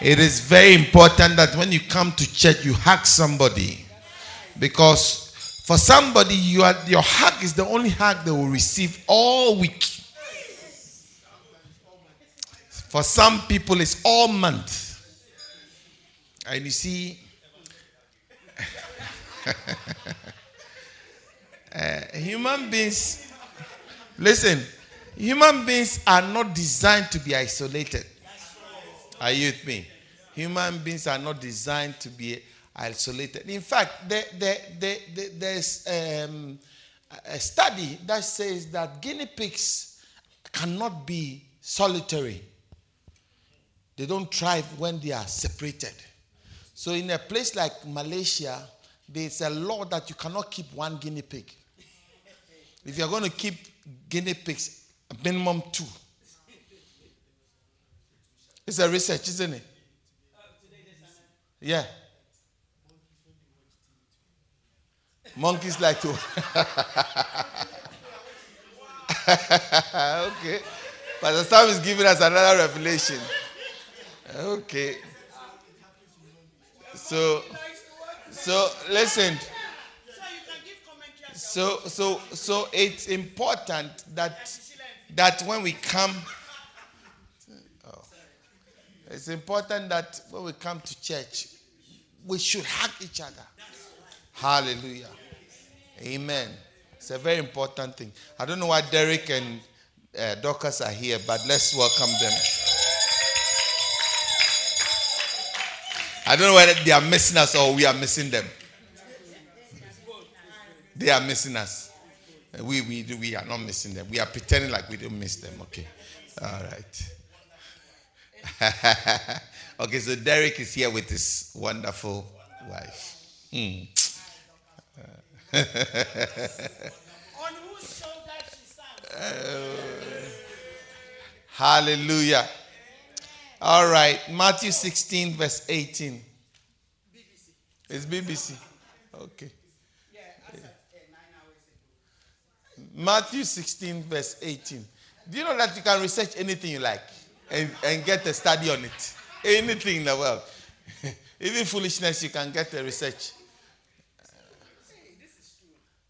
It is very important that when you come to church, you hug somebody. Because for somebody, you are, your hug is the only hug they will receive all week. For some people, it's all month. And you see, uh, human beings, listen, human beings are not designed to be isolated. Are you with me? Human beings are not designed to be isolated. In fact, there, there, there, there's um, a study that says that guinea pigs cannot be solitary. They don't thrive when they are separated. So, in a place like Malaysia, there's a law that you cannot keep one guinea pig. If you're going to keep guinea pigs, minimum two. It's a research, isn't it? Yeah. Monkeys like to. okay. Pastor Sam is giving us another revelation. Okay. So, so listen. So, so, so it's important that that when we come, it's important that when we come to church, we should hug each other. Hallelujah. Amen. It's a very important thing. I don't know why Derek and uh, Dorcas are here, but let's welcome them. I don't know whether they are missing us or we are missing them. They are missing us. We, we, we are not missing them. We are pretending like we don't miss them. Okay. All right. okay, so Derek is here with his wonderful wife. Hmm. On whose shoulder she stands. Hallelujah. All right, Matthew 16, verse 18. BBC. It's BBC. Okay. Matthew 16, verse 18. Do you know that you can research anything you like and, and get a study on it? Anything in the world. Even foolishness, you can get a research.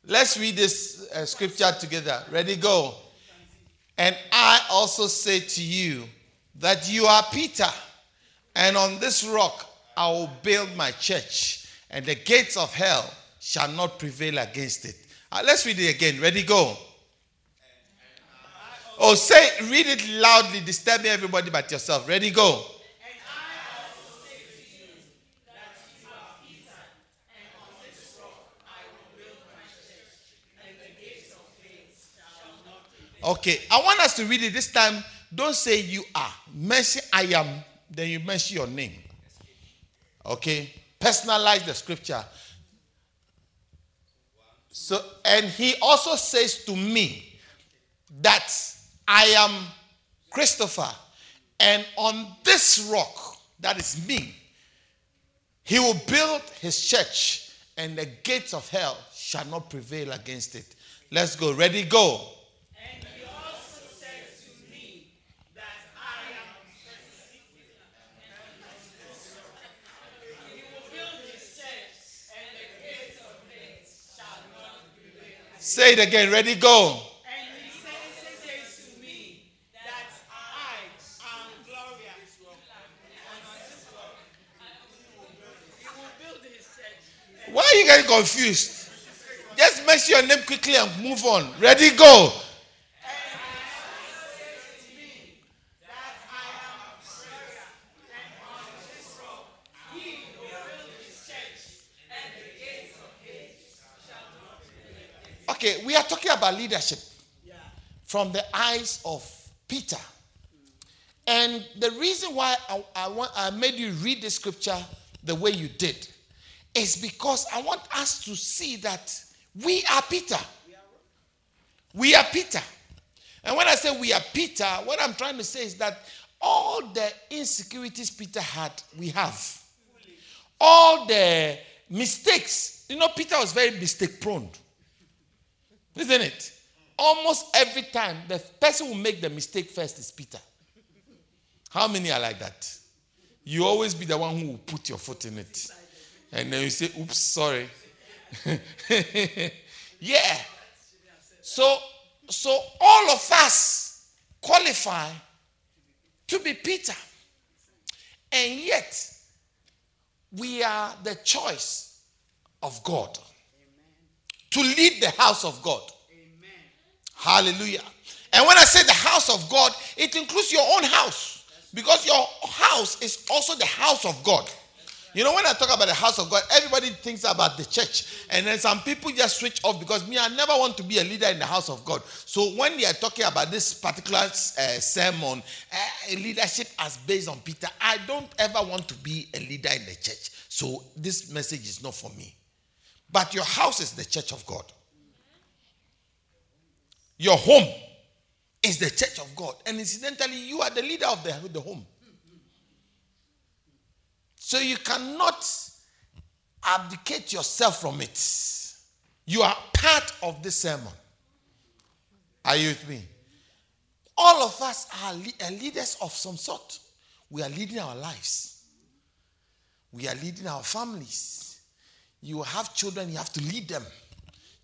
Let's read this uh, scripture together. Ready, go. And I also say to you, that you are Peter, and on this rock I will build my church, and the gates of hell shall not prevail against it. Uh, let's read it again. Ready, go. Oh, say, read it loudly, disturbing everybody but yourself. Ready, go. Okay, I want us to read it this time don't say you are. Mention I am, then you mention your name. Okay? Personalize the scripture. So, and he also says to me that I am Christopher, and on this rock, that is me, he will build his church, and the gates of hell shall not prevail against it. Let's go. Ready? Go. Say it again. Ready, go. And he says to me that I am glorious. Why are you getting confused? Just mention your name quickly and move on. Ready, go. Okay, we are talking about leadership from the eyes of Peter. And the reason why I, I, want, I made you read the scripture the way you did is because I want us to see that we are Peter. We are Peter. And when I say we are Peter, what I'm trying to say is that all the insecurities Peter had, we have. All the mistakes, you know, Peter was very mistake prone. Isn't it? Almost every time, the person who make the mistake first is Peter. How many are like that? you always be the one who will put your foot in it. And then you say, oops, sorry. yeah. So, so all of us qualify to be Peter. And yet, we are the choice of God to lead the house of God. Hallelujah. And when I say the house of God, it includes your own house because your house is also the house of God. You know, when I talk about the house of God, everybody thinks about the church. And then some people just switch off because me, I never want to be a leader in the house of God. So when they are talking about this particular uh, sermon, uh, leadership as based on Peter, I don't ever want to be a leader in the church. So this message is not for me. But your house is the church of God. Your home is the church of God. And incidentally, you are the leader of the, the home. So you cannot abdicate yourself from it. You are part of the sermon. Are you with me? All of us are leaders of some sort. We are leading our lives. We are leading our families. You have children, you have to lead them.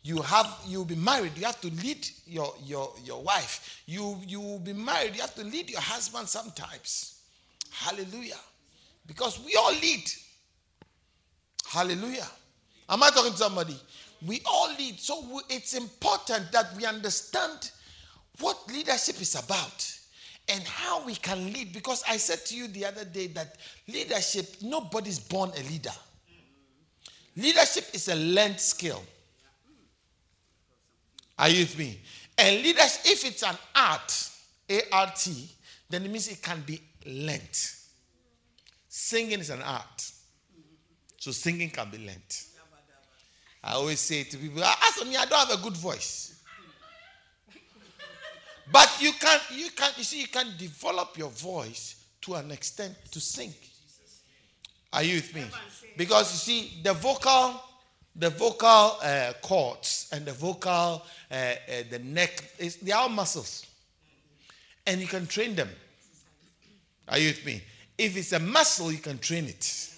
You have you'll be married, you have to lead your, your, your wife. You you will be married, you have to lead your husband sometimes. Hallelujah. Because we all lead. Hallelujah. Am I talking to somebody? We all lead. So it's important that we understand what leadership is about and how we can lead. Because I said to you the other day that leadership, nobody's born a leader. Leadership is a learned skill. Are you with me? And leadership, if it's an art, A R T, then it means it can be learned. Singing is an art. So singing can be learned. I always say to people, ask me, I don't have a good voice. But you can, you can, you see, you can develop your voice to an extent to sing. Are you with me? Because you see, the vocal, the vocal uh, cords and the vocal, uh, uh, the neck, is, they are muscles, and you can train them. Are you with me? If it's a muscle, you can train it.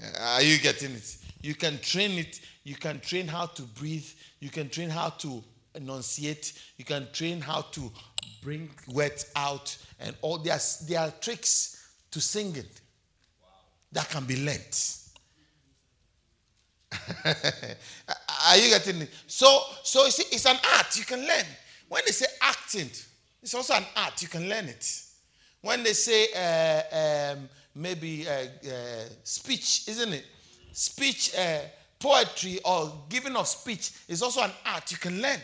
Uh, are you getting it? You can train it. You can train how to breathe. You can train how to enunciate. You can train how to bring words out. And all there are, there are tricks to singing that can be learned. are you getting it? So, so you see, it's an art you can learn. When they say acting, it's also an art you can learn it. When they say uh, um, maybe uh, uh, speech, isn't it? Speech, uh, poetry, or giving of speech is also an art you can learn.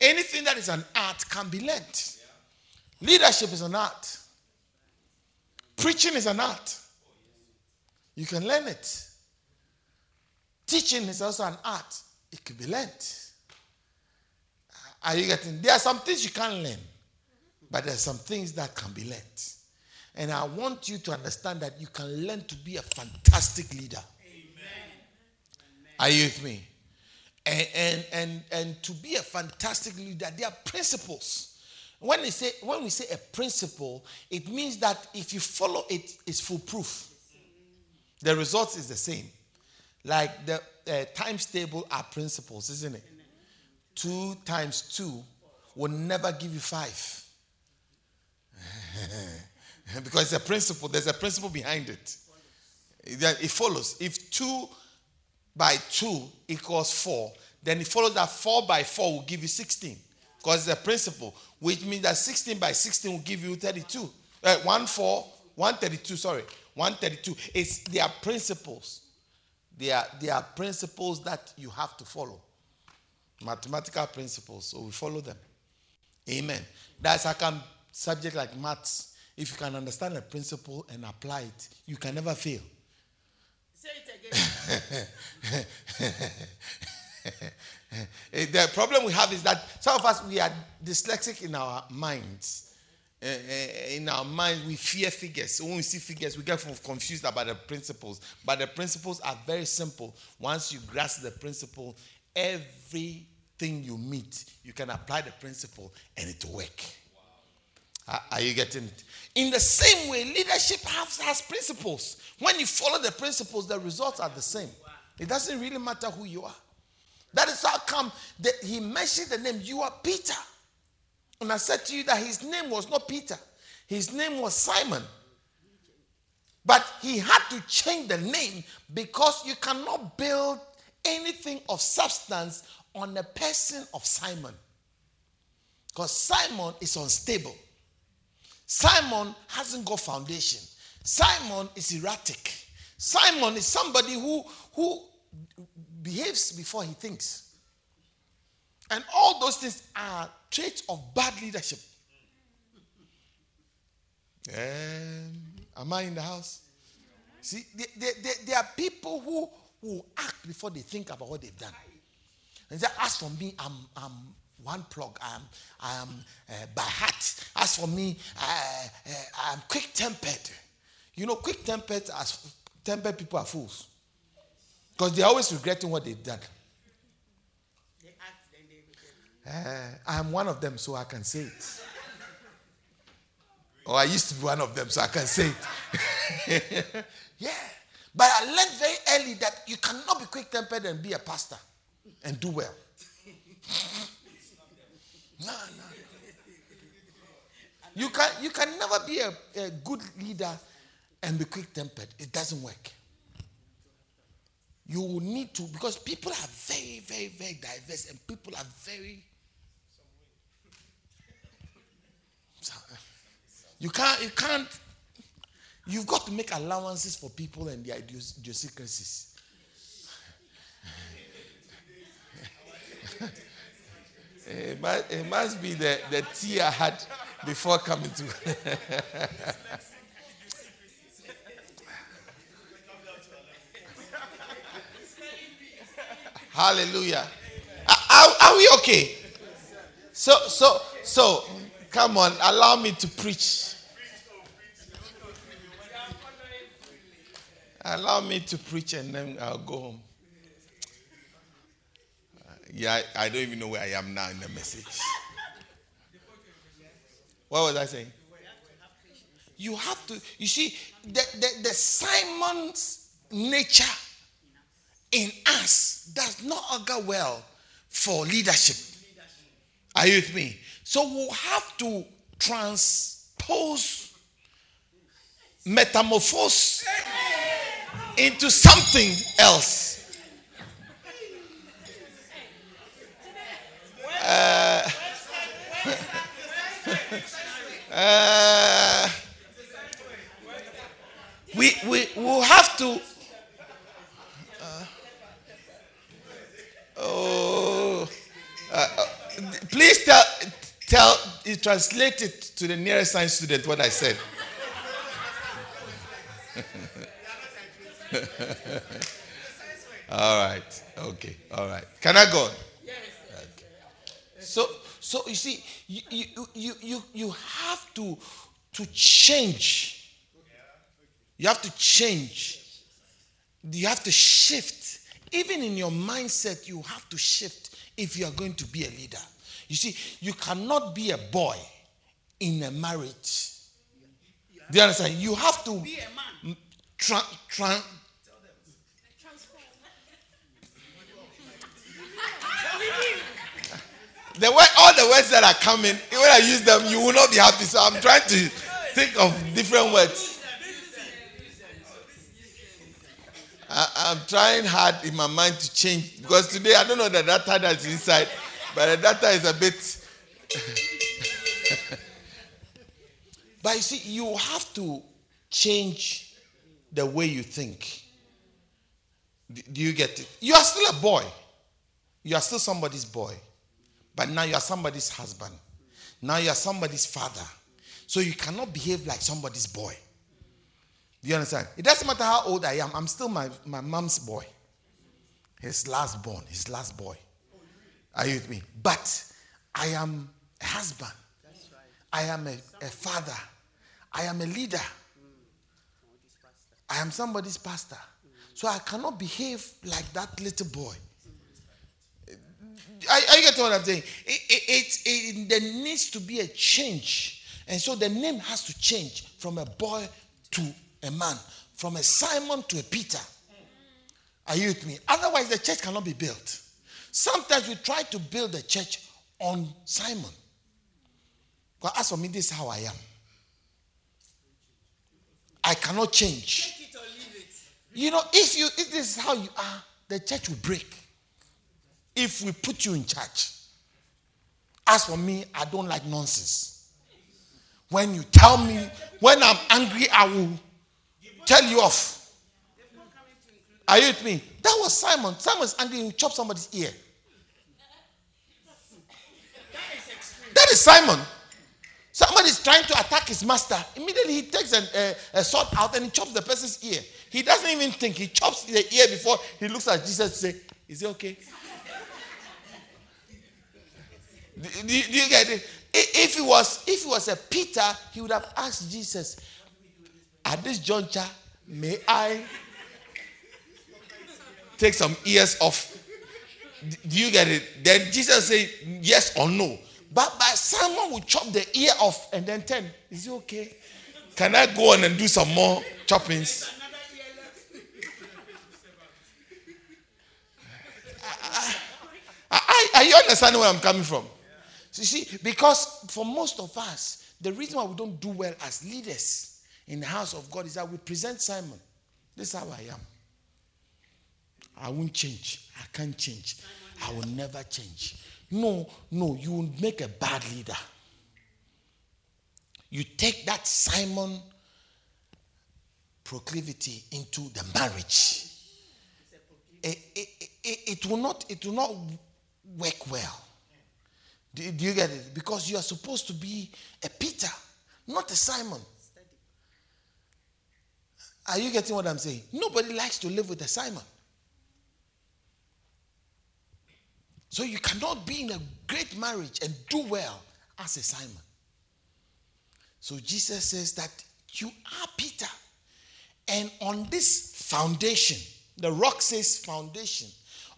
Anything that is an art can be learned. Leadership is an art. Preaching is an art. You can learn it. Teaching is also an art. It can be learned. Are you getting? There are some things you can't learn, but there are some things that can be learned. And I want you to understand that you can learn to be a fantastic leader. Amen. Are you with me? And, and, and, and to be a fantastic leader, there are principles. When we, say, when we say a principle, it means that if you follow it, it's foolproof. The result is the same. Like the uh, times table are principles, isn't it? Two times two will never give you five. because it's a principle. There's a principle behind it. It follows. If 2 by 2 equals 4, then it follows that 4 by 4 will give you 16. Because it's a principle, which means that 16 by 16 will give you 32. Uh, 1 4, 132, sorry. 132. It's, they are principles. They are, they are principles that you have to follow. Mathematical principles. So we follow them. Amen. That's how come subject like maths if you can understand a principle and apply it, you can never fail. Say it again. the problem we have is that some of us we are dyslexic in our minds. Uh, in our minds, we fear figures. So when we see figures, we get confused about the principles. But the principles are very simple. Once you grasp the principle, everything you meet, you can apply the principle and it will work. Are you getting it? In the same way, leadership has, has principles. When you follow the principles, the results are the same. It doesn't really matter who you are. That is how come that he mentioned the name. You are Peter. And I said to you that his name was not Peter, his name was Simon. But he had to change the name because you cannot build anything of substance on the person of Simon. Because Simon is unstable. Simon hasn't got foundation. Simon is erratic. Simon is somebody who, who behaves before he thinks. And all those things are traits of bad leadership. Um, am I in the house? See, there are people who who act before they think about what they've done. And say, as for me, I'm, I'm one plug. I am, I am uh, by heart. As for me, I, uh, I'm quick tempered. You know, quick tempered, as tempered people are fools. Because they're always regretting what they've done. They act and they Uh, I am one of them, so I can say it. or I used to be one of them, so I can say it. yeah. But I learned very early that you cannot be quick tempered and be a pastor and do well. no, no. You can, you can never be a, a good leader and be quick tempered. It doesn't work. You will need to, because people are very, very, very diverse and people are very. You can't, you can't, you've got to make allowances for people and their idiosyncrasies. it, must, it must be the, the tea I had before coming to. Hallelujah. Are, are, we okay? So, so, so, come on, allow me to preach. Allow me to preach and then I'll go home. Yeah, I, I don't even know where I am now in the message. What was I saying? You have to, you see, the, the, the Simon's nature in us does not augur well for leadership. Are you with me? So we'll have to transpose, metamorphose into something else. Uh, uh, we, we will have to Oh, uh, uh, please tell, tell, translate it to the nearest science student what I said. all right. Okay. All right. Can I go? Yes. Okay. So, so you see, you, you, you, you, you have to, to change. You have to change. You have to shift even in your mindset, you have to shift if you are going to be a leader. You see, you cannot be a boy in a marriage. Do you understand? You have to be a man. Tra- tra- the way all the words that are coming, when I use them, you will not be happy. So I'm trying to think of different words. I, am trying hard in my mind to change because today I don't know the data that's inside, but the data is a bit. but you see, you have to change the way you think. Do you get it? You are still a boy. You are still somebody's boy. But now you are somebody's husband. Now you are somebody's father. So you cannot behave like somebody's boy. Do you understand? It doesn't matter how old I am, I'm still my, my mom's boy. His last born, his last boy. Are you with me? But I am a husband. I am a, a father. I am a leader. I am somebody's pastor. So I cannot behave like that little boy. I, I get what I'm saying. It, it, it, there needs to be a change And so the name has to change from a boy to a man, from a Simon to a Peter. Are you with me? Otherwise, the church cannot be built. Sometimes we try to build the church on Simon. But as for me, this is how I am. I cannot change. Take it or leave it. You know, if you if this is how you are, the church will break. If we put you in charge. As for me, I don't like nonsense. When you tell me, when I'm angry, I will tell you off. Are you with me? That was Simon. Simon's angry, he chop somebody's ear. That is Simon. Somebody is trying to attack his master. Immediately he takes an, uh, a sword out and he chops the person's ear. He doesn't even think. He chops the ear before he looks at Jesus and say, Is it okay? do, do, do, you get it? If it was if it was a Peter, he would have asked Jesus, at this juncture, may I take some ears off? Do you get it? Then Jesus say yes or no. But by someone will chop the ear off and then tell, is it okay? Can I go on and do some more choppings? Are you understanding where I'm coming from? You see, because for most of us, the reason why we don't do well as leaders in the house of God is that we present Simon. This is how I am. I won't change. I can't change. I will never change. No, no, you will make a bad leader. You take that Simon proclivity into the marriage. It, it, it, it, will not, it will not work well. Do, do you get it? Because you are supposed to be a Peter, not a Simon. Are you getting what I'm saying? Nobody likes to live with a Simon. So you cannot be in a great marriage and do well as a Simon. So Jesus says that you are Peter. And on this foundation, the rock says foundation.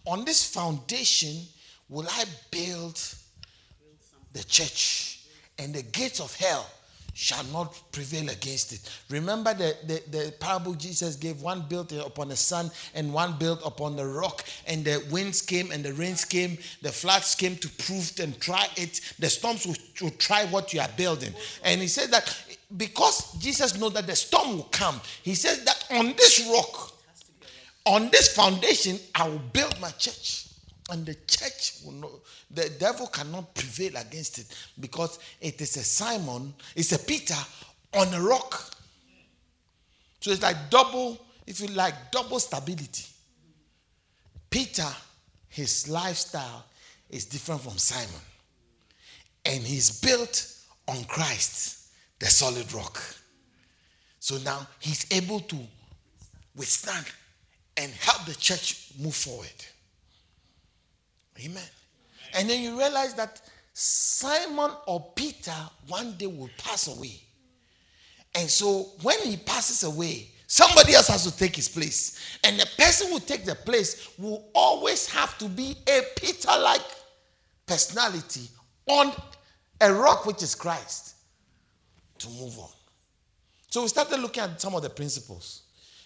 On this foundation will I build the church, and the gates of hell shall not prevail against it. Remember the, the, the, parable Jesus gave one built upon the sun and one built upon the rock, and the winds came and the rains came, the floods came to prove and try it. The storms will, will try what you are building. And he said that because Jesus knows that the storm will come, he says that on this rock, on this foundation, I will build my church. And the church will not, the devil cannot prevail against it because it is a Simon, it's a Peter on a rock. So it's like double, if you like, double stability. Peter, his lifestyle is different from Simon. And he's built on Christ, the solid rock. So now he's able to withstand and help the church move forward. Amen. And then you realize that Simon or Peter one day will pass away. And so when he passes away, somebody else has to take his place. And the person who takes the place will always have to be a Peter like personality on a rock, which is Christ, to move on. So we started looking at some of the principles.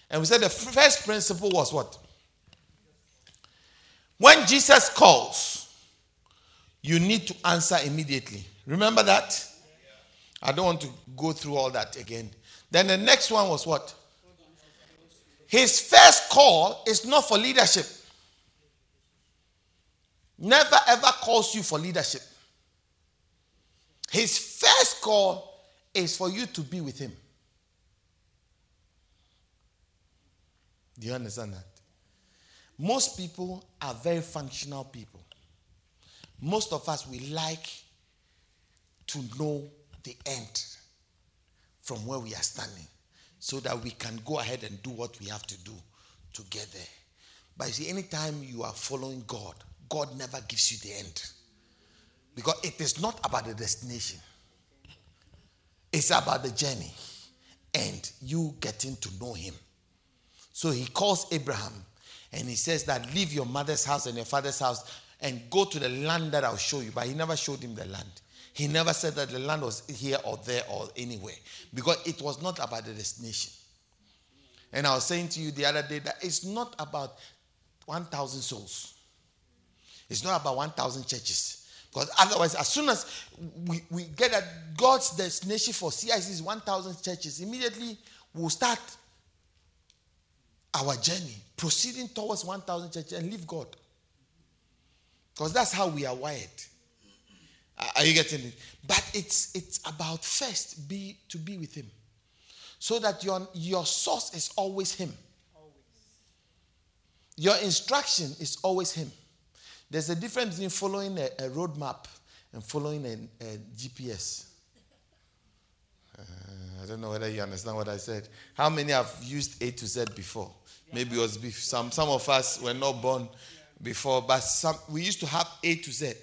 And we said the first principle was what? When Jesus calls, you need to answer immediately. Remember that? I don't want to go through all that again. Then the next one was what? His first call is not for leadership. Never ever calls you for leadership. His first call is for you to be with him. Do you understand that? Most people are very functional people. Most of us, we like to know the end from where we are standing so that we can go ahead and do what we have to do to get there. But you see, anytime you are following God, God never gives you the end. Because it is not about the destination, it's about the journey and you getting to know Him. So He calls Abraham and he says that leave your mother's house and your father's house and go to the land that I'll show you. But he never showed him the land. He never said that the land was here or there or anywhere because it was not about the destination. And I was saying to you the other day that it's not about 1,000 souls, it's not about 1,000 churches. Because otherwise, as soon as we, we get at God's destination for CIC is 1,000 churches, immediately we'll start our journey, proceeding towards 1,000 churches and leave God. Because that's how we are wired. Are you getting it? But it's it's about first be to be with Him, so that your your source is always Him. Always. Your instruction is always Him. There's a difference between following a, a roadmap and following a, a GPS. Uh, I don't know whether you understand what I said. How many have used A to Z before? Maybe it was before. Some, some of us were not born before, but some, we used to have A to Z.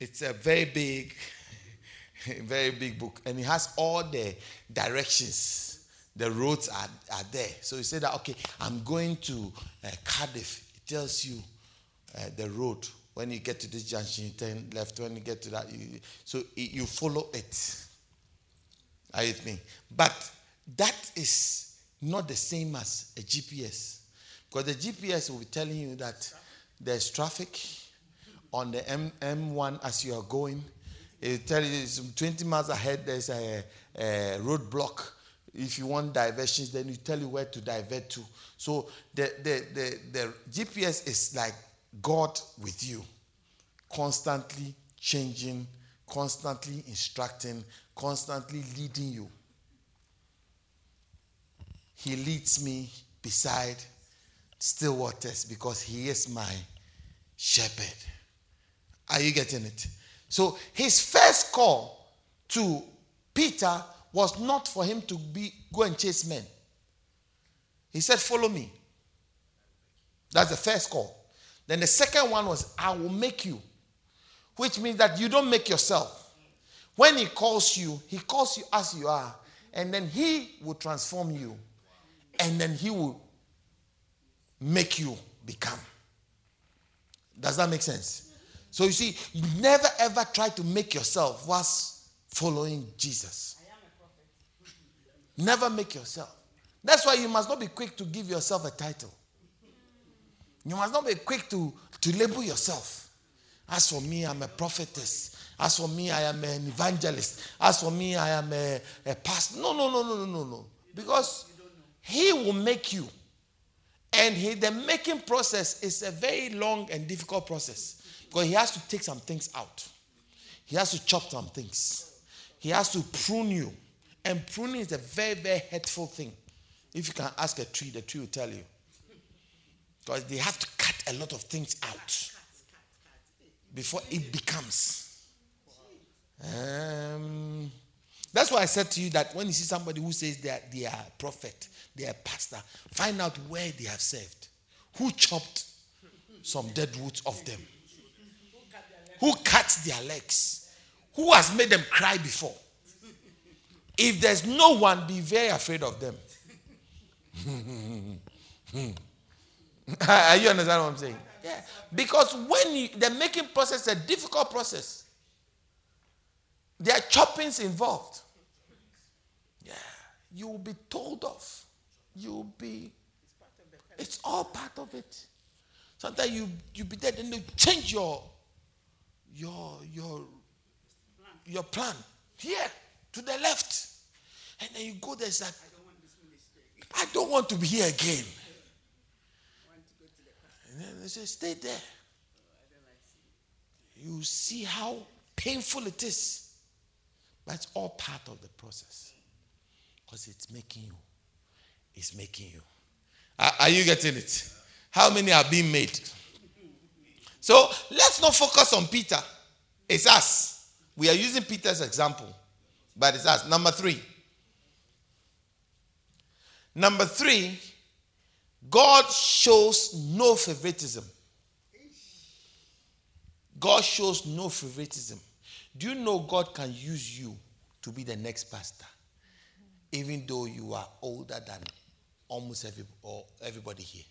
It's a very big, very big book, and it has all the directions. The roads are, are there. So you say that, okay, I'm going to uh, Cardiff. It tells you uh, the road. When you get to this junction, you turn left. When you get to that, you, so it, you follow it. Are you with me? But that is not the same as a GPS. Because the GPS will be telling you that there's traffic, on the M, M1 as you are going. It tells you 20 miles ahead, there's a, a roadblock. If you want diversions, then you tell you where to divert to. So the, the, the, the GPS is like God with you, constantly changing, constantly instructing, constantly leading you. He leads me beside still waters because he is my shepherd. Are you getting it? So his first call to Peter was not for him to be go and chase men. He said, Follow me. That's the first call. Then the second one was, I will make you, which means that you don't make yourself. When he calls you, he calls you as you are, and then he will transform you, and then he will make you become. Does that make sense? So you see, you never ever try to make yourself whilst following Jesus. Never make yourself. That's why you must not be quick to give yourself a title. You must not be quick to, to label yourself. As for me, I'm a prophetess. As for me, I am an evangelist. As for me, I am a, a pastor. No, no, no, no, no, no. Because he will make you. And he, the making process is a very long and difficult process. Because he has to take some things out. He has to chop some things. He has to prune you. And pruning is a very, very hurtful thing. If you can ask a tree, the tree will tell you. Because they have to cut a lot of things out before it becomes. Um, that's why I said to you that when you see somebody who says they are, they are a prophet, they are a pastor, find out where they have served. Who chopped some dead roots of them? who cut their legs, who has made them cry before. If there's no one, be very afraid of them. Are you understand what I'm saying? Yeah. Because when you, the making process is a difficult process, there are choppings involved. You will be told off. You will be. It's all part of it. Sometimes you you be there, then they change your your your your plan here to the left, and then you go there. It's like I don't want to be here again. And then they say, stay there. You see how painful it is. But it's all part of the process. Because it's making you. It's making you. Are, are you getting it? How many are being made? So let's not focus on Peter. It's us. We are using Peter's example, but it's us. Number three. Number three, God shows no favoritism. God shows no favoritism. Do you know God can use you to be the next pastor, even though you are older than almost every, or everybody here.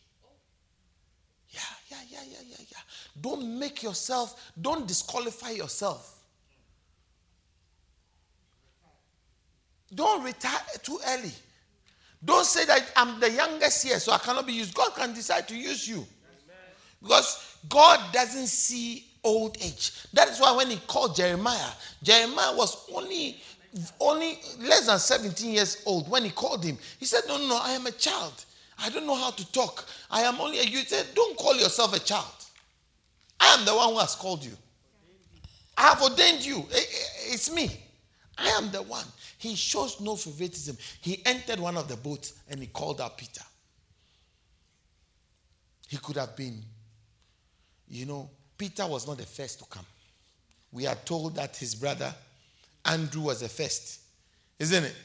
Yeah, yeah, yeah, yeah, yeah, yeah. Don't make yourself, don't disqualify yourself. Don't retire too early. Don't say that I'm the youngest here, so I cannot be used. God can decide to use you. Because God doesn't see old age. That is why when he called Jeremiah, Jeremiah was only only less than 17 years old when he called him. He said, No, no, no, I am a child. I don't know how to talk. I am only a. He said, Don't call yourself a child. I am the one who has called you. I have ordained you. Eh, eh, it's me. I am the one. He shows no favoritism. He entered one of the boats and he called out Peter. He could have been, you know, Peter was not the first to come. We are told that his brother Andrew was the first, isn't it?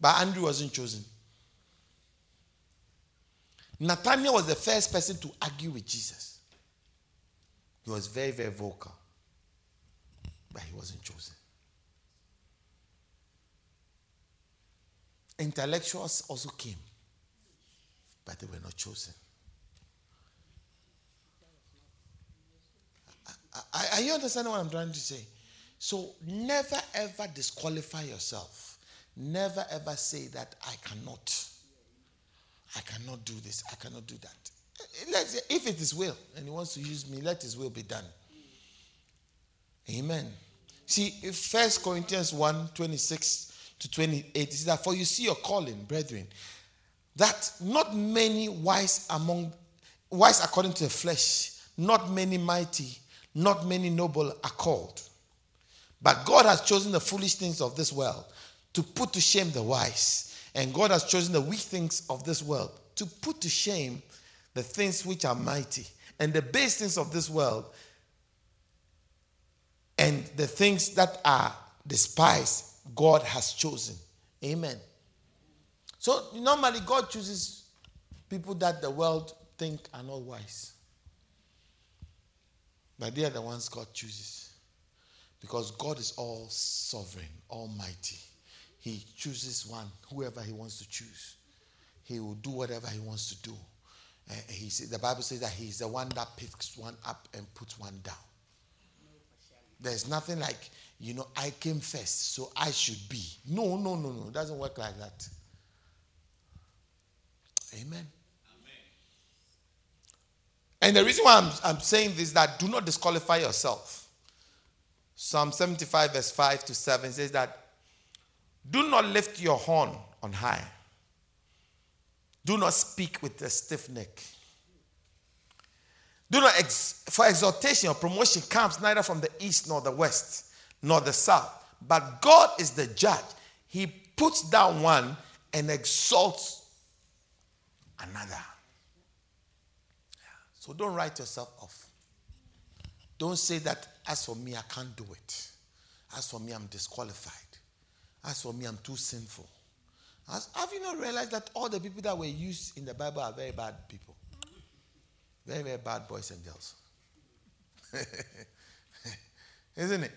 But Andrew wasn't chosen. Nathaniel was the first person to argue with Jesus. He was very, very vocal, but he wasn't chosen. Intellectuals also came, but they were not chosen. Are you understanding what I'm trying to say? So never ever disqualify yourself. Never ever say that I cannot. I cannot do this. I cannot do that. Let's if it is will and he wants to use me, let his will be done. Amen. See, First Corinthians 1 26 to 28 it says that for you see your calling, brethren, that not many wise among wise according to the flesh, not many mighty, not many noble are called. But God has chosen the foolish things of this world to put to shame the wise. And God has chosen the weak things of this world to put to shame the things which are mighty. And the base things of this world and the things that are despised, God has chosen. Amen. So normally God chooses people that the world think are not wise. But they are the ones God chooses. Because God is all sovereign, almighty. He chooses one, whoever he wants to choose. He will do whatever he wants to do. Uh, he the Bible says that he's the one that picks one up and puts one down. There's nothing like, you know, I came first, so I should be. No, no, no, no. It doesn't work like that. Amen. And the reason why I'm, I'm saying this is that do not disqualify yourself. Psalm 75, verse 5 to 7 says that do not lift your horn on high. Do not speak with a stiff neck. Do not, ex- for exaltation or promotion comes neither from the east nor the west nor the south. But God is the judge. He puts down one and exalts another. So don't write yourself off. Don't say that, as for me, I can't do it. As for me, I'm disqualified. As for me, I'm too sinful. As, have you not realized that all the people that were used in the Bible are very bad people? Very, very bad boys and girls. Isn't it?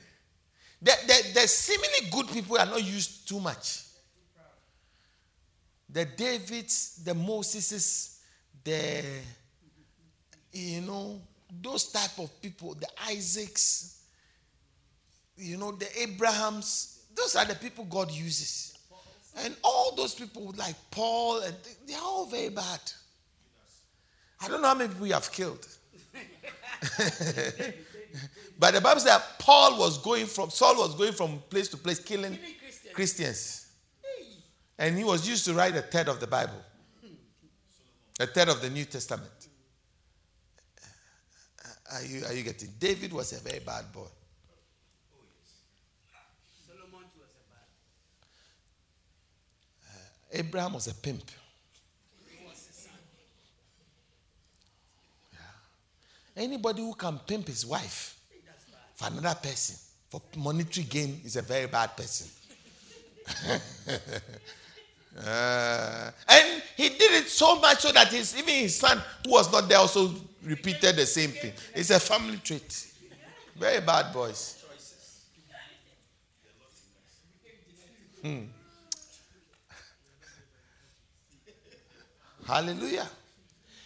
The, the, the seemingly good people are not used too much. The Davids, the Moseses, the you know, those type of people, the Isaacs, you know, the Abrahams, those are the people God uses. And all those people like Paul, and they're all very bad. I don't know how many people you have killed. but the Bible says that Paul was going from, Saul was going from place to place killing, Christians. Christians. And he was used to write a third of the Bible, a third of the New Testament. Are you, are you getting? David was a very bad boy. Uh, Abraham was a pimp. Yeah. Anybody who can pimp his wife for another person for monetary gain is a very bad person. uh, and he did it so much so that his, even his son, who was not there, also repeated the same thing. It's a family trait. Very bad boys. Hmm. Hallelujah.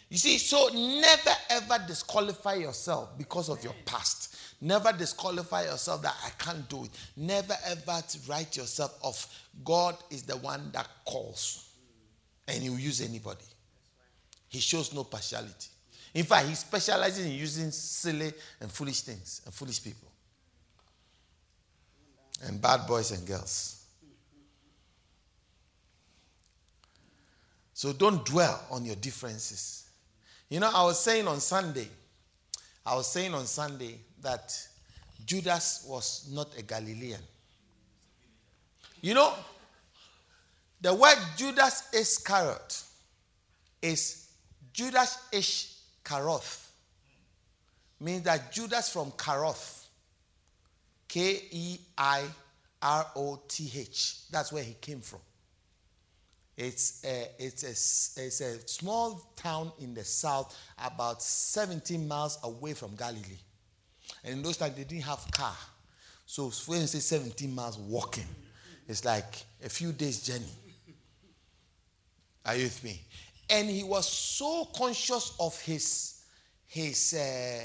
You see, so never ever disqualify yourself because of your past. Never disqualify yourself that I can't do it. Never ever write yourself off. God is the one that calls, and He will use anybody. He shows no partiality. In fact, He specializes in using silly and foolish things and foolish people, and bad boys and girls. So don't dwell on your differences. You know, I was saying on Sunday, I was saying on Sunday that Judas was not a Galilean. You know, the word Judas Iscariot is Judas Ish Karoth. Means that Judas from Karoth, K E I R O T H, that's where he came from. It's a, it's, a, it's a small town in the south, about 17 miles away from Galilee. And in those times, they didn't have car. So when you say 17 miles walking, it's like a few days' journey. Are you with me? And he was so conscious of his, his uh,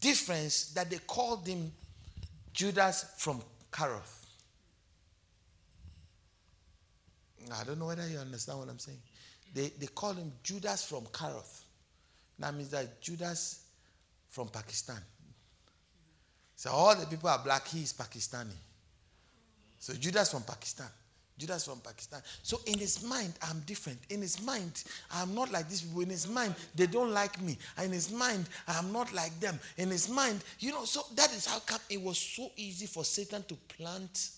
difference that they called him Judas from Karoth. I don't know whether you understand what I'm saying. They, they call him Judas from Karoth. That means that Judas from Pakistan. So all the people are black, he is Pakistani. So Judas from Pakistan. Judas from Pakistan. So in his mind, I'm different. In his mind, I'm not like these people. In his mind, they don't like me. In his mind, I'm not like them. In his mind, you know, so that is how come it was so easy for Satan to plant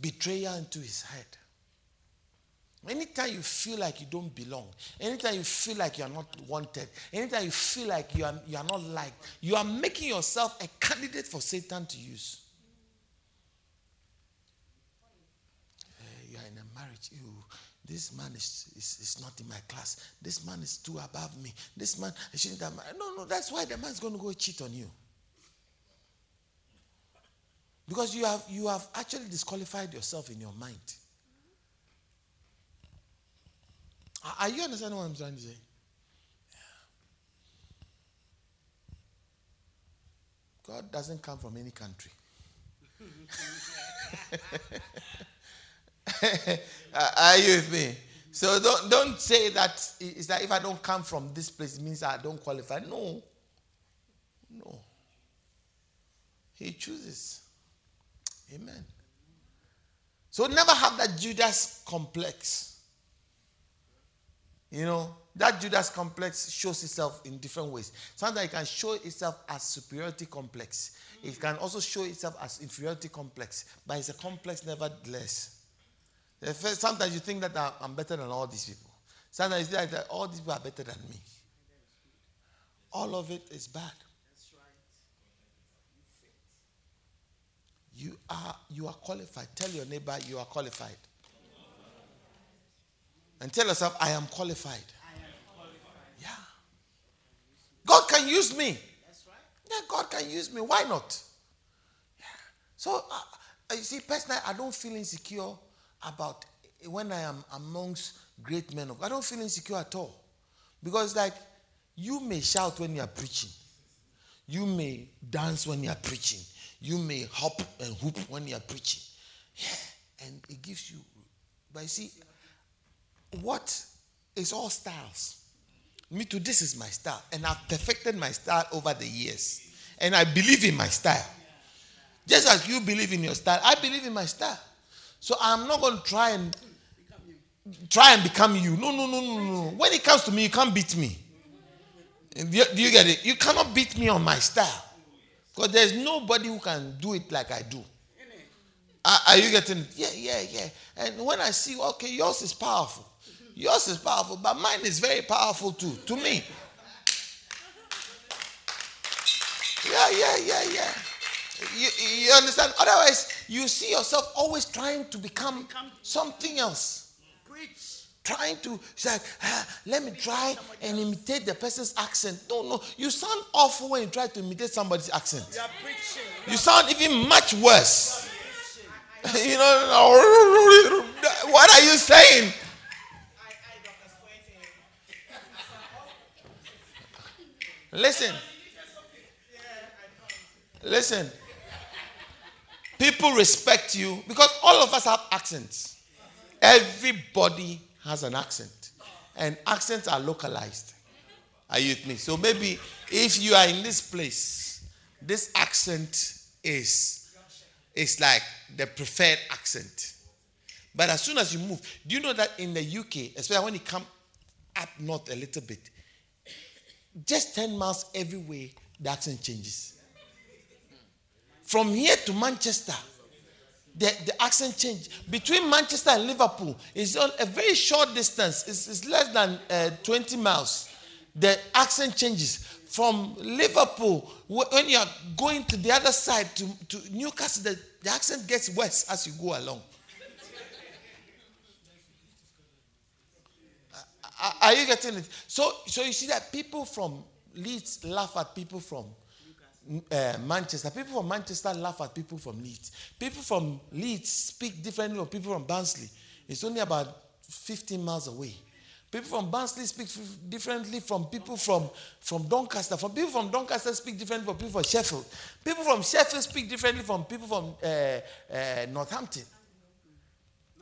betrayal into his head. Anytime you feel like you don't belong, anytime you feel like you are not wanted, anytime you feel like you are, you are not liked, you are making yourself a candidate for Satan to use. Uh, you are in a marriage. You, this man is, is, is not in my class. This man is too above me. This man, I shouldn't have. No, no, that's why the man's going to go cheat on you. Because you have, you have actually disqualified yourself in your mind. Are you understanding what I'm trying to say? God doesn't come from any country. Are you with me? So don't, don't say that it's that if I don't come from this place, it means I don't qualify. No. No. He chooses. Amen. So never have that Judas complex. You know, that Judas complex shows itself in different ways. Sometimes it can show itself as superiority complex. It can also show itself as inferiority complex, but it's a complex nevertheless. Sometimes you think that I'm better than all these people. Sometimes you think that all these people are better than me. All of it is bad. You are you are qualified. Tell your neighbor you are qualified. And tell yourself, I am qualified. Yeah. God can use me. Yeah, God can use me. Why not? Yeah. So, uh, you see, personally, I don't feel insecure about when I am amongst great men of I don't feel insecure at all. Because, like, you may shout when you are preaching, you may dance when you are preaching, you may hop and whoop when you are preaching. Yeah, and it gives you. But you see, what is all styles? Me too, this is my style. And I've perfected my style over the years. And I believe in my style. Just as you believe in your style, I believe in my style. So I'm not going to try and try and become you. No, no, no, no, no. When it comes to me, you can't beat me. Do you get it? You cannot beat me on my style. Because there's nobody who can do it like I do. Are, are you getting it? Yeah, yeah, yeah. And when I see, okay, yours is powerful. Yours is powerful, but mine is very powerful too, to me. Yeah, yeah, yeah, yeah. You, you understand? Otherwise, you see yourself always trying to become something else. Preach trying to say, ah, let me try and imitate the person's accent. No, no. You sound awful when you try to imitate somebody's accent. You sound even much worse. you know, what are you saying? Listen. Listen, people respect you because all of us have accents. Everybody has an accent, and accents are localized. Are you with me? So maybe if you are in this place, this accent is is like the preferred accent. But as soon as you move, do you know that in the UK, especially when you come up north a little bit, just 10 miles every way, the accent changes. From here to Manchester, the, the accent change. Between Manchester and Liverpool is on a very short distance, it's, it's less than uh, 20 miles. The accent changes. From Liverpool, when you are going to the other side to, to Newcastle, the, the accent gets worse as you go along. Are you getting it? So, so you see that people from Leeds laugh at people from uh, Manchester. People from Manchester laugh at people from Leeds. People from Leeds speak differently from people from Barnsley. It's only about 15 miles away. People from Barnsley speak differently from people from, from Doncaster. From people from Doncaster speak differently from people from Sheffield. People from Sheffield speak differently from people from uh, uh, Northampton.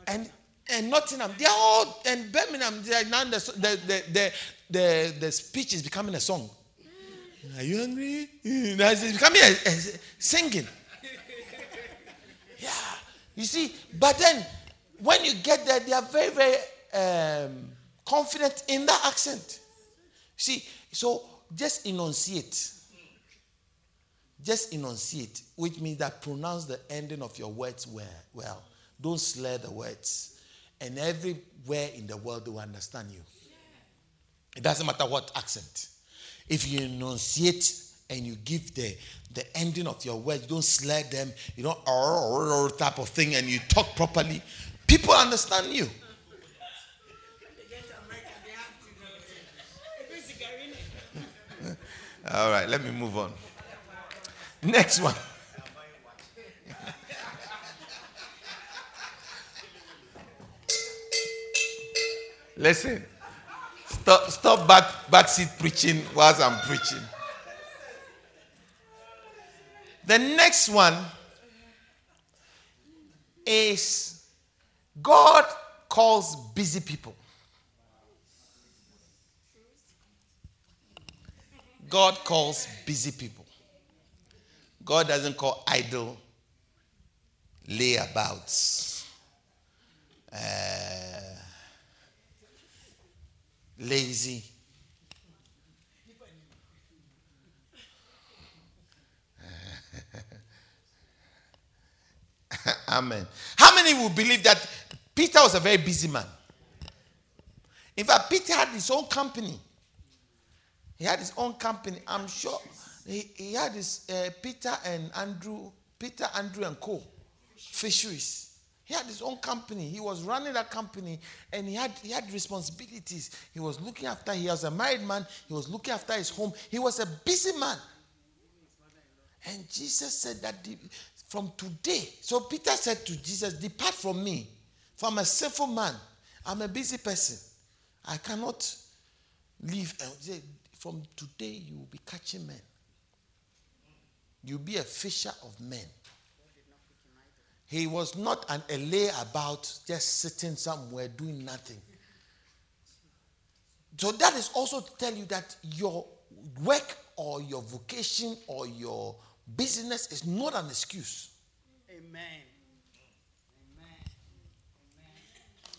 And and Nottingham, they are all, and Birmingham, they are now the, the, the, the, the, speech is becoming a song. Are you hungry? Becoming a, a singing. Yeah. You see, but then when you get there, they are very, very um, confident in that accent. See, so just enunciate. Just enunciate, which means that pronounce the ending of your words well. well. Don't slur the words and everywhere in the world they will understand you. It doesn't matter what accent. If you enunciate and you give the, the ending of your words, you don't slur them, you don't or, type of thing, and you talk properly, people understand you. All right, let me move on. Next one. Listen, stop, stop back, backseat preaching whilst I'm preaching. The next one is God calls busy people. God calls busy people. God doesn't call idle layabouts. Uh, lazy. Amen. How many will believe that Peter was a very busy man? In fact, Peter had his own company. He had his own company. I'm sure he, he had his uh, Peter and Andrew, Peter, Andrew, and Co. fisheries. He had his own company. He was running that company and he had, he had responsibilities. He was looking after, he was a married man. He was looking after his home. He was a busy man. And Jesus said that the, from today, so Peter said to Jesus, Depart from me, for I'm a sinful man. I'm a busy person. I cannot live. From today, you will be catching men. You'll be a fisher of men. He was not an LA about just sitting somewhere doing nothing. So that is also to tell you that your work or your vocation or your business is not an excuse. Amen. Amen.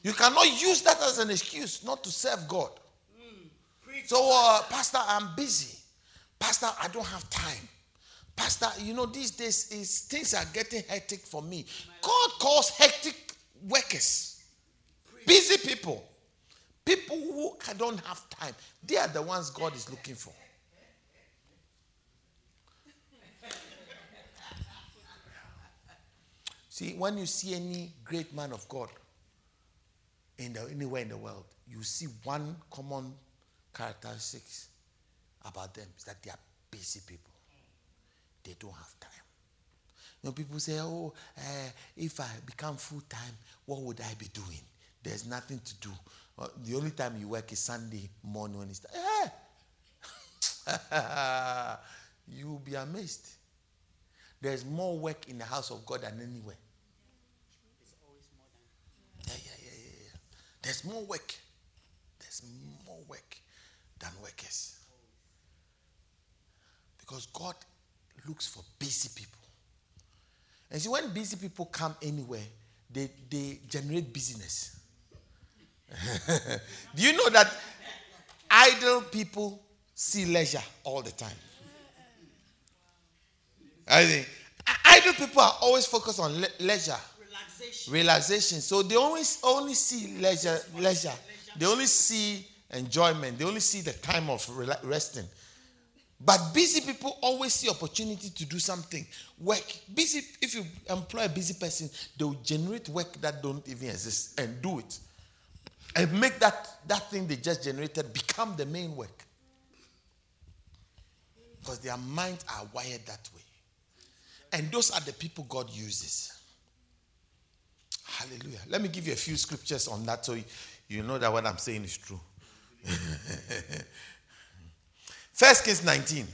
You cannot use that as an excuse not to serve God. Mm. So, uh, Pastor, I'm busy. Pastor, I don't have time. Pastor, you know, these days is things are getting hectic for me. God calls hectic workers, busy people, people who don't have time. They are the ones God is looking for. See, when you see any great man of God in the, anywhere in the world, you see one common characteristics about them is that they are busy people. They don't have time. You know, people say, oh, uh, if I become full time, what would I be doing? There's nothing to do. Uh, the only time you work is Sunday morning when it's. Eh! you will be amazed. there's more work in the house of God than anywhere. Yeah, yeah, yeah, yeah, yeah. There's more work. There's more work than workers. Because God looks for busy people. And see, when busy people come anywhere, they, they generate business. Do you know that idle people see leisure all the time? I think idle people are always focused on le- leisure, relaxation. relaxation. So they always only see leisure, leisure. They only see enjoyment. They only see the time of resting. But busy people always see opportunity to do something. Work. Busy, if you employ a busy person, they will generate work that don't even exist and do it. And make that, that thing they just generated become the main work. Because their minds are wired that way. And those are the people God uses. Hallelujah. Let me give you a few scriptures on that so you know that what I'm saying is true. First Kings 19,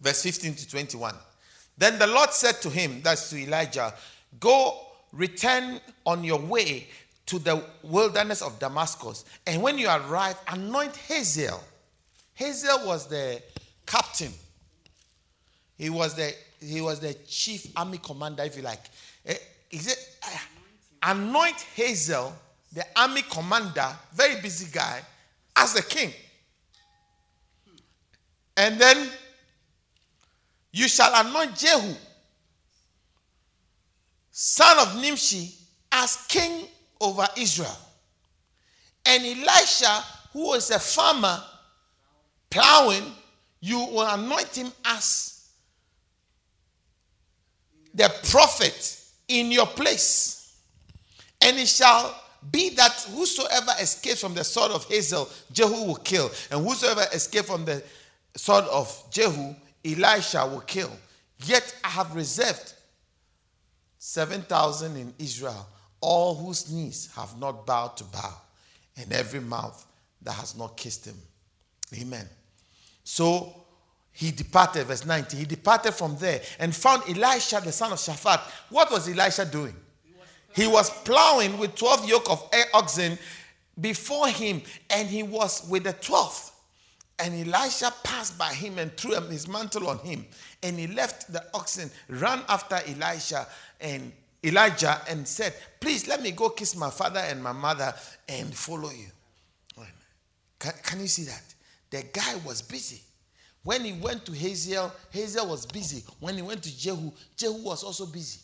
verse 15 to 21. Then the Lord said to him, that's to Elijah, Go, return on your way to the wilderness of Damascus, and when you arrive, anoint Hazael. Hazael was the captain. He was the he was the chief army commander, if you like. Eh, is it uh, anoint Hazael the army commander, very busy guy, as the king. And then you shall anoint Jehu, son of Nimshi, as king over Israel. And Elisha, who is a farmer plowing, you will anoint him as the prophet in your place. And he shall be that whosoever escapes from the sword of Hazael, Jehu will kill. And whosoever escapes from the sword of Jehu, Elisha will kill. Yet I have reserved 7,000 in Israel, all whose knees have not bowed to Baal, and every mouth that has not kissed him. Amen. So he departed, verse 90. He departed from there and found Elisha, the son of Shaphat. What was Elisha doing? He was plowing with 12 yoke of oxen before him, and he was with the 12th. And Elisha passed by him and threw his mantle on him. And he left the oxen, ran after Elisha and Elijah, and said, Please let me go kiss my father and my mother and follow you. Can, can you see that? The guy was busy. When he went to Hazael, Hazael was busy. When he went to Jehu, Jehu was also busy.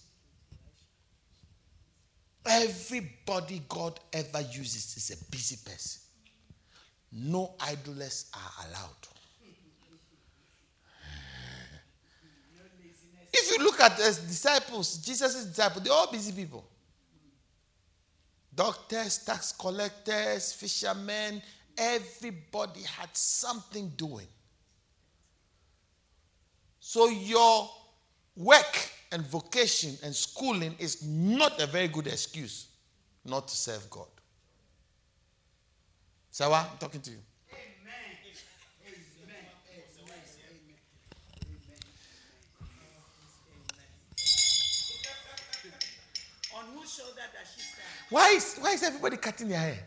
Everybody God ever uses is a busy person. No idlers are allowed. If you look at the disciples, Jesus' disciples, they're all busy people. Doctors, tax collectors, fishermen, everybody had something doing. So your work and vocation and schooling is not a very good excuse not to serve God. Sawa, I'm talking to you. Why is, why is everybody cutting their hair?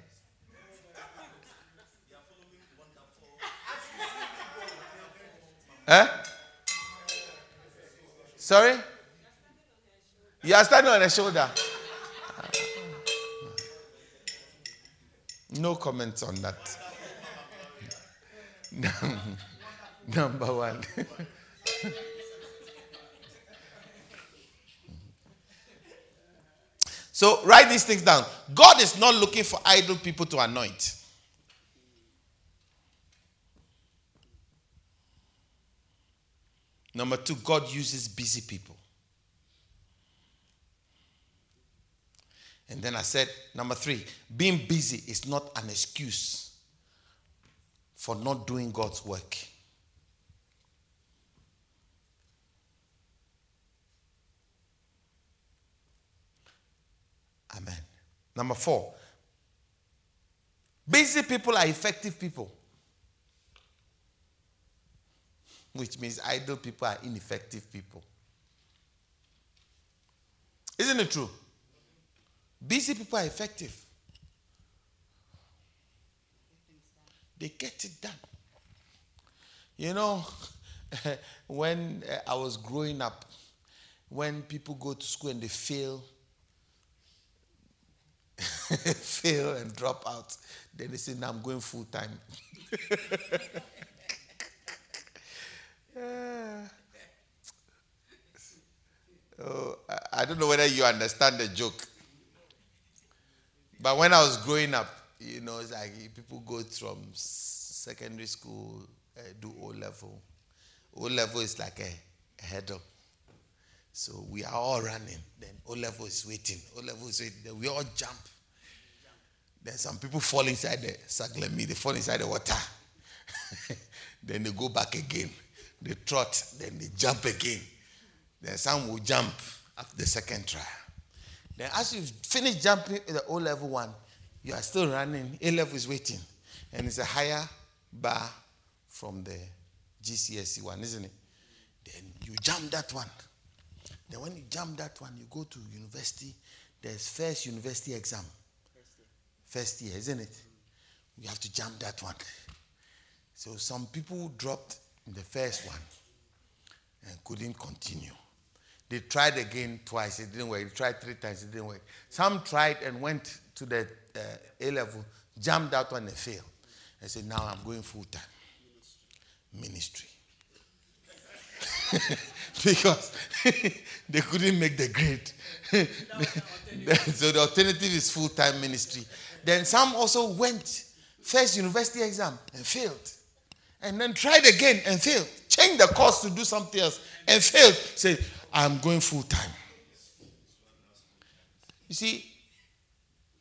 Huh? Sorry? You are standing on the shoulder. No comments on that. Number one. so write these things down. God is not looking for idle people to anoint. Number two, God uses busy people. And then I said, number three, being busy is not an excuse for not doing God's work. Amen. Number four, busy people are effective people. which means idle people are ineffective people. Isn't it true? Busy people are effective. They get it done. You know, when uh, I was growing up, when people go to school and they fail, fail and drop out, then they say, Now I'm going full time. oh, I don't know whether you understand the joke. But when I was growing up, you know, it's like people go from secondary school, uh, do O level. O level is like a, a hurdle. So we are all running. Then O level is waiting. O level is waiting. Then we all jump. Then some people fall inside the saglemi, they fall inside the water. then they go back again. They trot, then they jump again. Then some will jump after the second try. Then as you finish jumping the O level one, you are still running. A level is waiting. And it's a higher bar from the GCSE one, isn't it? Then you jump that one. Then when you jump that one, you go to university. There's first university exam. First year, isn't it? You have to jump that one. So some people dropped in the first one and couldn't continue. They tried again twice, it didn't work. They tried three times, it didn't work. Some tried and went to the uh, A level, jumped out one and failed. I said, Now I'm going full time. Ministry. because they couldn't make the grade. so the alternative is full time ministry. Then some also went first university exam and failed. And then tried again and failed. Changed the course to do something else and failed. Say, I'm going full time. You see,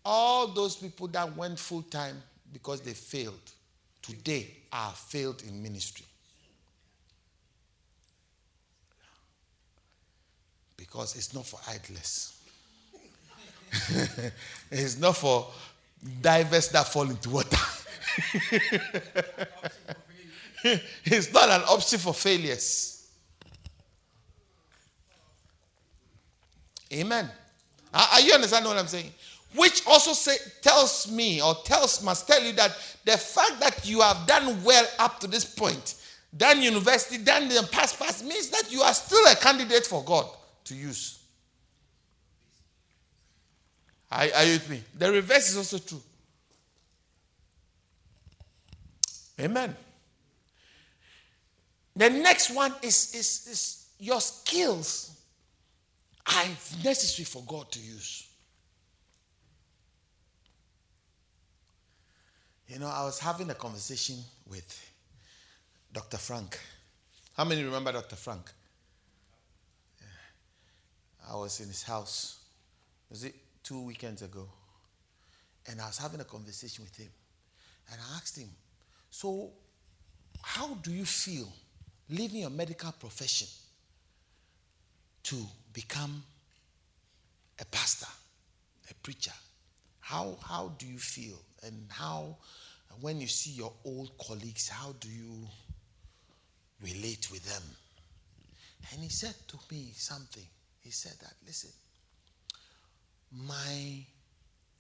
all those people that went full time because they failed today are failed in ministry. Because it's not for idlers. it's not for divers that fall into water. it's not an option for failures. Amen. Are you understanding what I'm saying? Which also say, tells me or tells must tell you that the fact that you have done well up to this point, done university, done the past past, means that you are still a candidate for God to use. Are, are you with me? The reverse is also true. Amen. The next one is, is, is your skills are necessary for God to use. You know, I was having a conversation with Dr. Frank. How many remember Dr. Frank? I was in his house. Was it two weekends ago? And I was having a conversation with him. And I asked him, So, how do you feel leaving your medical profession to become a pastor, a preacher? How, how do you feel? And how, when you see your old colleagues, how do you relate with them? And he said to me something. He said that, listen, my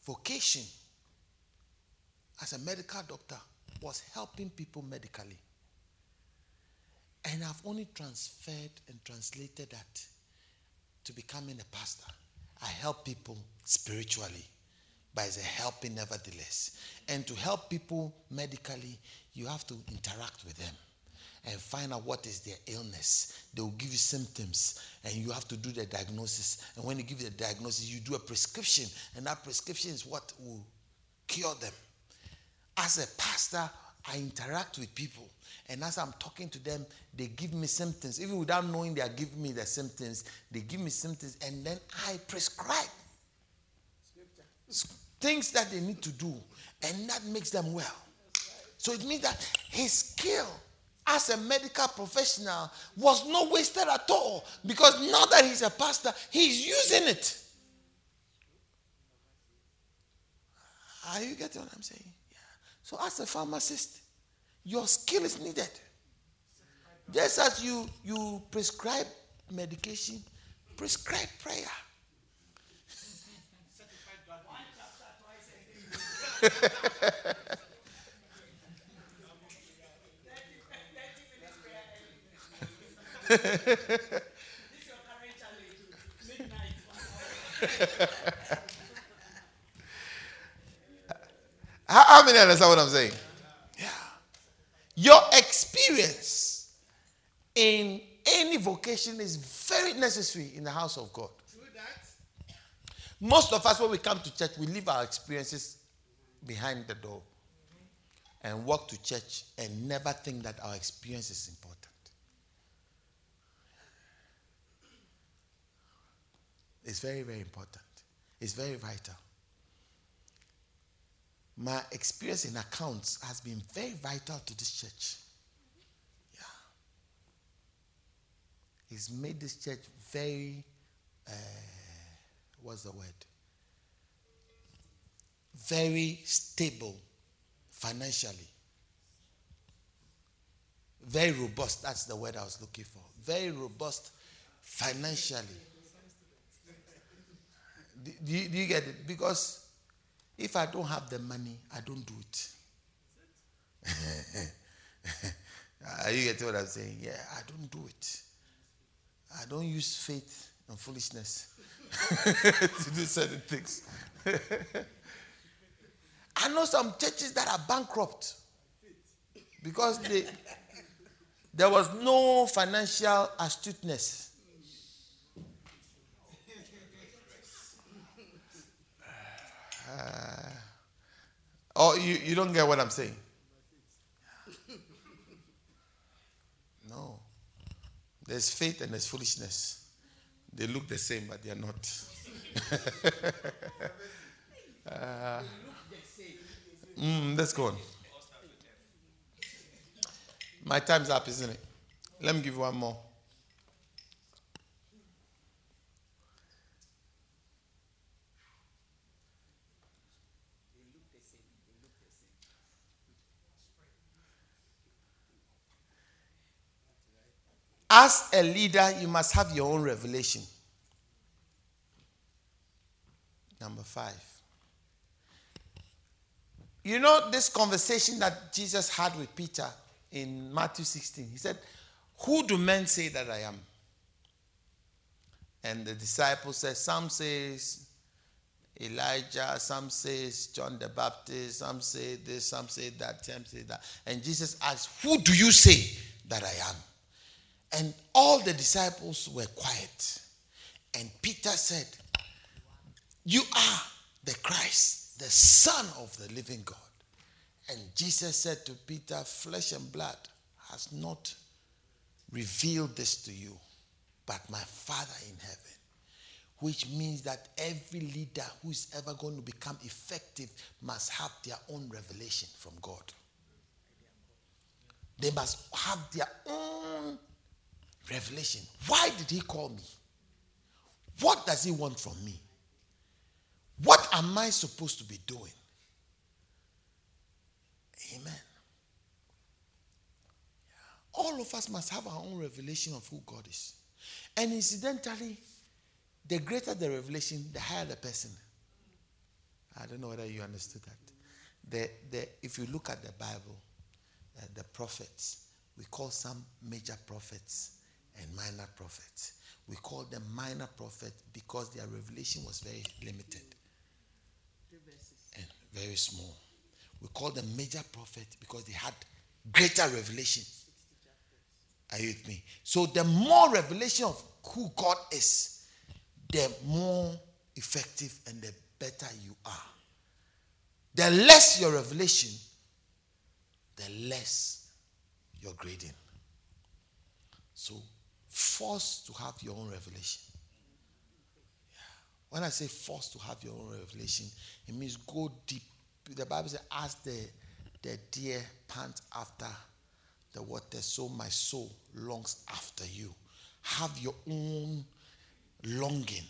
vocation as a medical doctor was helping people medically. And I've only transferred and translated that to becoming a pastor. I help people spiritually, it's a helping nevertheless. And to help people medically, you have to interact with them and find out what is their illness. They will give you symptoms and you have to do the diagnosis. And when you give the diagnosis, you do a prescription, and that prescription is what will cure them. As a pastor, I interact with people. And as I'm talking to them, they give me symptoms. Even without knowing they are giving me the symptoms, they give me symptoms, and then I prescribe things that they need to do, and that makes them well. So it means that his skill as a medical professional was not wasted at all because now that he's a pastor, he's using it. Are you getting what I'm saying? So, as a pharmacist, your skill is needed. Just as you, you prescribe medication, prescribe prayer. how, how many understand what I'm saying? Yeah. Your experience in any vocation is very necessary in the house of God. Most of us, when we come to church, we leave our experiences behind the door and walk to church and never think that our experience is important. It's very, very important. It's very vital. My experience in accounts has been very vital to this church. Yeah. It's made this church very, uh, what's the word? Very stable financially. Very robust. That's the word I was looking for. Very robust financially. Do, do, do you get it? Because if I don't have the money, I don't do it. Are you getting what I'm saying? Yeah, I don't do it. I don't use faith and foolishness to do certain things. I know some churches that are bankrupt because they, there was no financial astuteness. Oh, you, you don't get what I'm saying? No. There's faith and there's foolishness. They look the same, but they are not. uh, mm, let's go on. My time's up, isn't it? Let me give you one more. As a leader, you must have your own revelation. Number five. You know this conversation that Jesus had with Peter in Matthew 16? He said, Who do men say that I am? And the disciples said, Some says Elijah, some says John the Baptist, some say this, some say that, some say that. And Jesus asked, Who do you say that I am? And all the disciples were quiet. And Peter said, You are the Christ, the Son of the living God. And Jesus said to Peter, Flesh and blood has not revealed this to you, but my Father in heaven. Which means that every leader who is ever going to become effective must have their own revelation from God. They must have their own Revelation. Why did he call me? What does he want from me? What am I supposed to be doing? Amen. All of us must have our own revelation of who God is. And incidentally, the greater the revelation, the higher the person. I don't know whether you understood that. The, the, if you look at the Bible, uh, the prophets, we call some major prophets and minor prophets. We call them minor prophets because their revelation was very limited and very small. We call them major prophets because they had greater revelation. Are you with me? So the more revelation of who God is, the more effective and the better you are. The less your revelation, the less your grading. So forced to have your own revelation. When I say forced to have your own revelation, it means go deep. The Bible says, as the, the deer pant after the water, so my soul longs after you. Have your own longing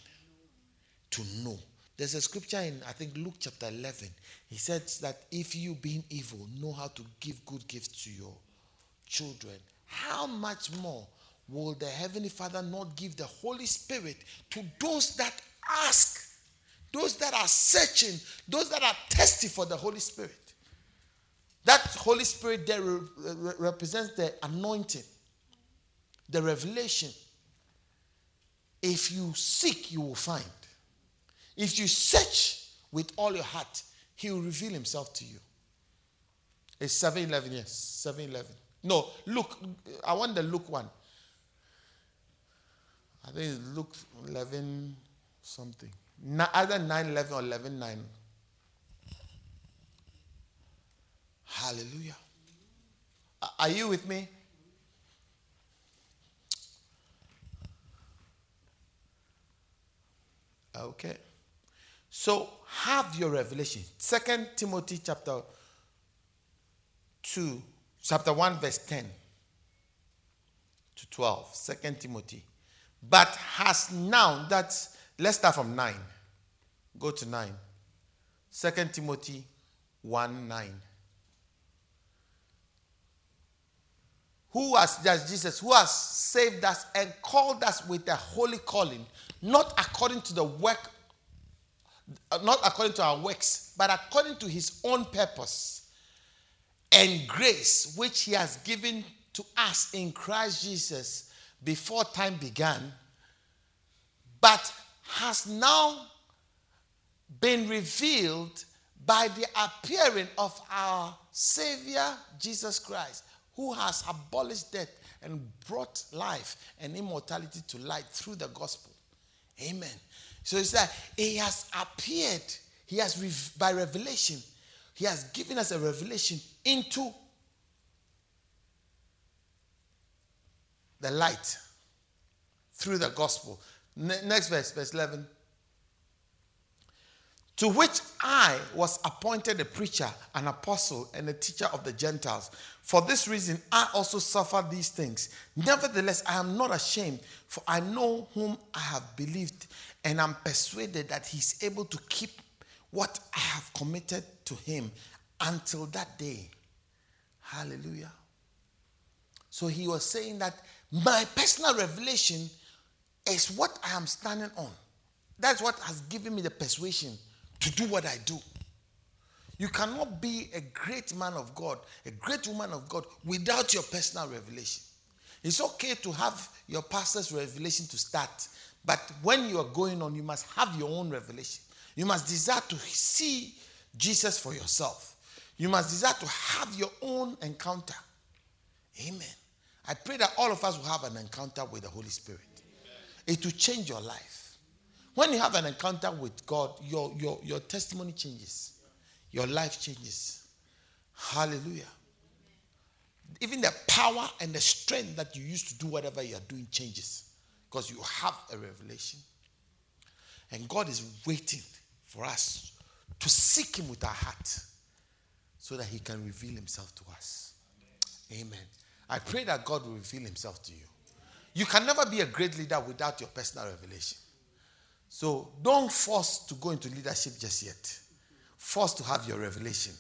to know. There's a scripture in, I think, Luke chapter 11. He says that if you, being evil, know how to give good gifts to your children, how much more will the Heavenly Father not give the Holy Spirit to those that ask, those that are searching, those that are thirsty for the Holy Spirit? That Holy Spirit there re- represents the anointing, the revelation. If you seek, you will find. If you search with all your heart, He will reveal Himself to you. It's 7 11, yes. 7 11. No, look, I want the Luke one. I think it's Luke 11 something. Either 9 11 or 11 9. Hallelujah. Are you with me? Okay. So have your revelation. Second Timothy chapter 2, chapter 1, verse 10 to 12. Second Timothy. But has now, that's, let's start from 9. Go to 9. Second Timothy 1 9. Who has, just Jesus, who has saved us and called us with a holy calling, not according to the work, not according to our works, but according to his own purpose and grace, which he has given to us in Christ Jesus before time began, but has now been revealed by the appearing of our Savior Jesus Christ, who has abolished death and brought life and immortality to light through the gospel. Amen. So it's that he has appeared, he has, by revelation, he has given us a revelation into the light through the gospel. next verse, verse 11. To which I was appointed a preacher, an apostle, and a teacher of the Gentiles. For this reason, I also suffer these things. Nevertheless, I am not ashamed, for I know whom I have believed, and I am persuaded that he is able to keep what I have committed to him until that day. Hallelujah. So he was saying that my personal revelation is what I am standing on. That's what has given me the persuasion to do what I do. You cannot be a great man of God, a great woman of God without your personal revelation. It's okay to have your pastor's revelation to start, but when you are going on, you must have your own revelation. You must desire to see Jesus for yourself. You must desire to have your own encounter. Amen. I pray that all of us will have an encounter with the Holy Spirit. It will change your life. When you have an encounter with God, your, your, your testimony changes, your life changes. Hallelujah. Even the power and the strength that you use to do whatever you are doing changes because you have a revelation. And God is waiting for us to seek Him with our heart so that He can reveal Himself to us. Amen. I pray that God will reveal Himself to you. You can never be a great leader without your personal revelation. So don't force to go into leadership just yet. Force to have your revelation,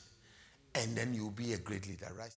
and then you'll be a great leader, right?